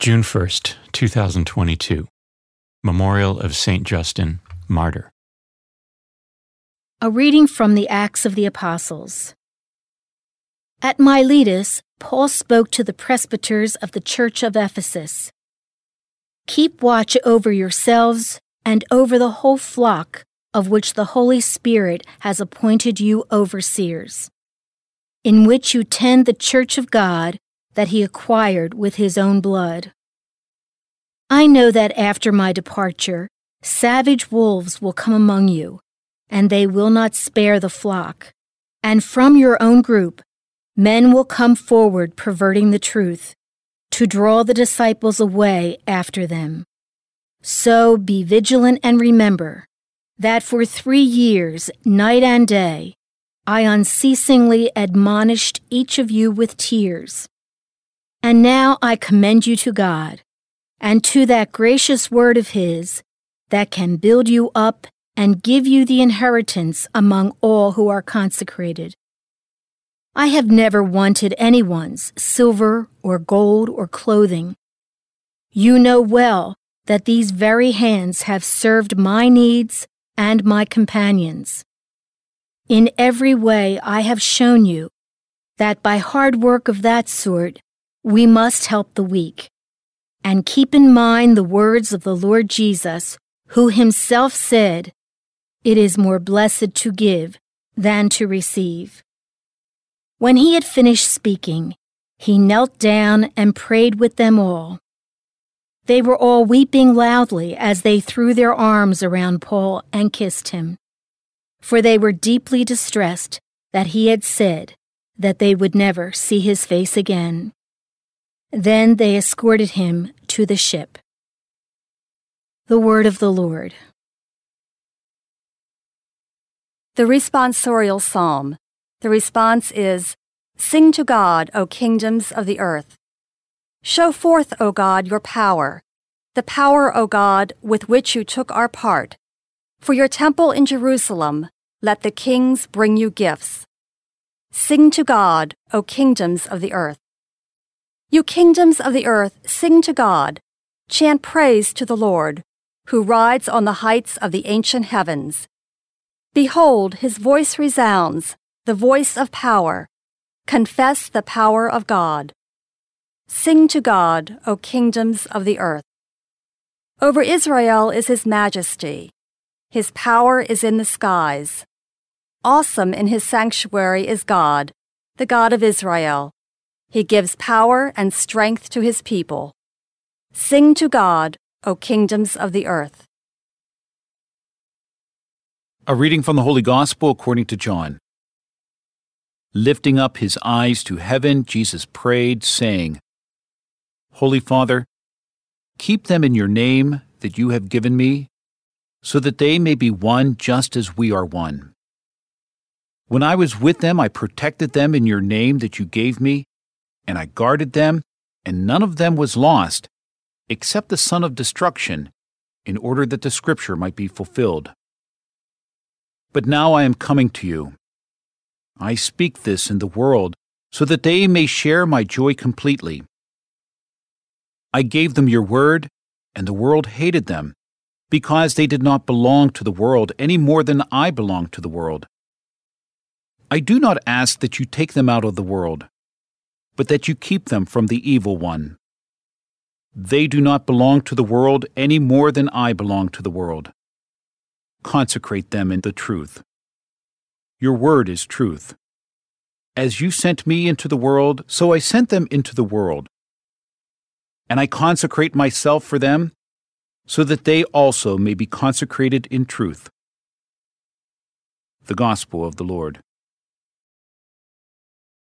June 1st, 2022. Memorial of St. Justin, Martyr. A reading from the Acts of the Apostles. At Miletus, Paul spoke to the presbyters of the church of Ephesus Keep watch over yourselves and over the whole flock of which the Holy Spirit has appointed you overseers, in which you tend the church of God that he acquired with his own blood. I know that after my departure, savage wolves will come among you, and they will not spare the flock. And from your own group, men will come forward perverting the truth, to draw the disciples away after them. So be vigilant and remember that for three years, night and day, I unceasingly admonished each of you with tears. And now I commend you to God and to that gracious word of His that can build you up and give you the inheritance among all who are consecrated. I have never wanted anyone's silver or gold or clothing. You know well that these very hands have served my needs and my companions. In every way, I have shown you that by hard work of that sort, we must help the weak. And keep in mind the words of the Lord Jesus, who himself said, It is more blessed to give than to receive. When he had finished speaking, he knelt down and prayed with them all. They were all weeping loudly as they threw their arms around Paul and kissed him, for they were deeply distressed that he had said that they would never see his face again. Then they escorted him to the ship. The Word of the Lord. The responsorial psalm. The response is Sing to God, O kingdoms of the earth. Show forth, O God, your power, the power, O God, with which you took our part. For your temple in Jerusalem, let the kings bring you gifts. Sing to God, O kingdoms of the earth. You kingdoms of the earth, sing to God, chant praise to the Lord, who rides on the heights of the ancient heavens. Behold, his voice resounds, the voice of power. Confess the power of God. Sing to God, O kingdoms of the earth. Over Israel is his majesty. His power is in the skies. Awesome in his sanctuary is God, the God of Israel. He gives power and strength to his people. Sing to God, O kingdoms of the earth. A reading from the Holy Gospel according to John. Lifting up his eyes to heaven, Jesus prayed, saying, Holy Father, keep them in your name that you have given me, so that they may be one just as we are one. When I was with them, I protected them in your name that you gave me and I guarded them, and none of them was lost, except the son of destruction, in order that the scripture might be fulfilled. But now I am coming to you. I speak this in the world, so that they may share my joy completely. I gave them your word, and the world hated them, because they did not belong to the world any more than I belong to the world. I do not ask that you take them out of the world but that you keep them from the evil one. They do not belong to the world any more than I belong to the world. Consecrate them in the truth. Your word is truth. As you sent me into the world, so I sent them into the world. And I consecrate myself for them, so that they also may be consecrated in truth. The Gospel of the Lord.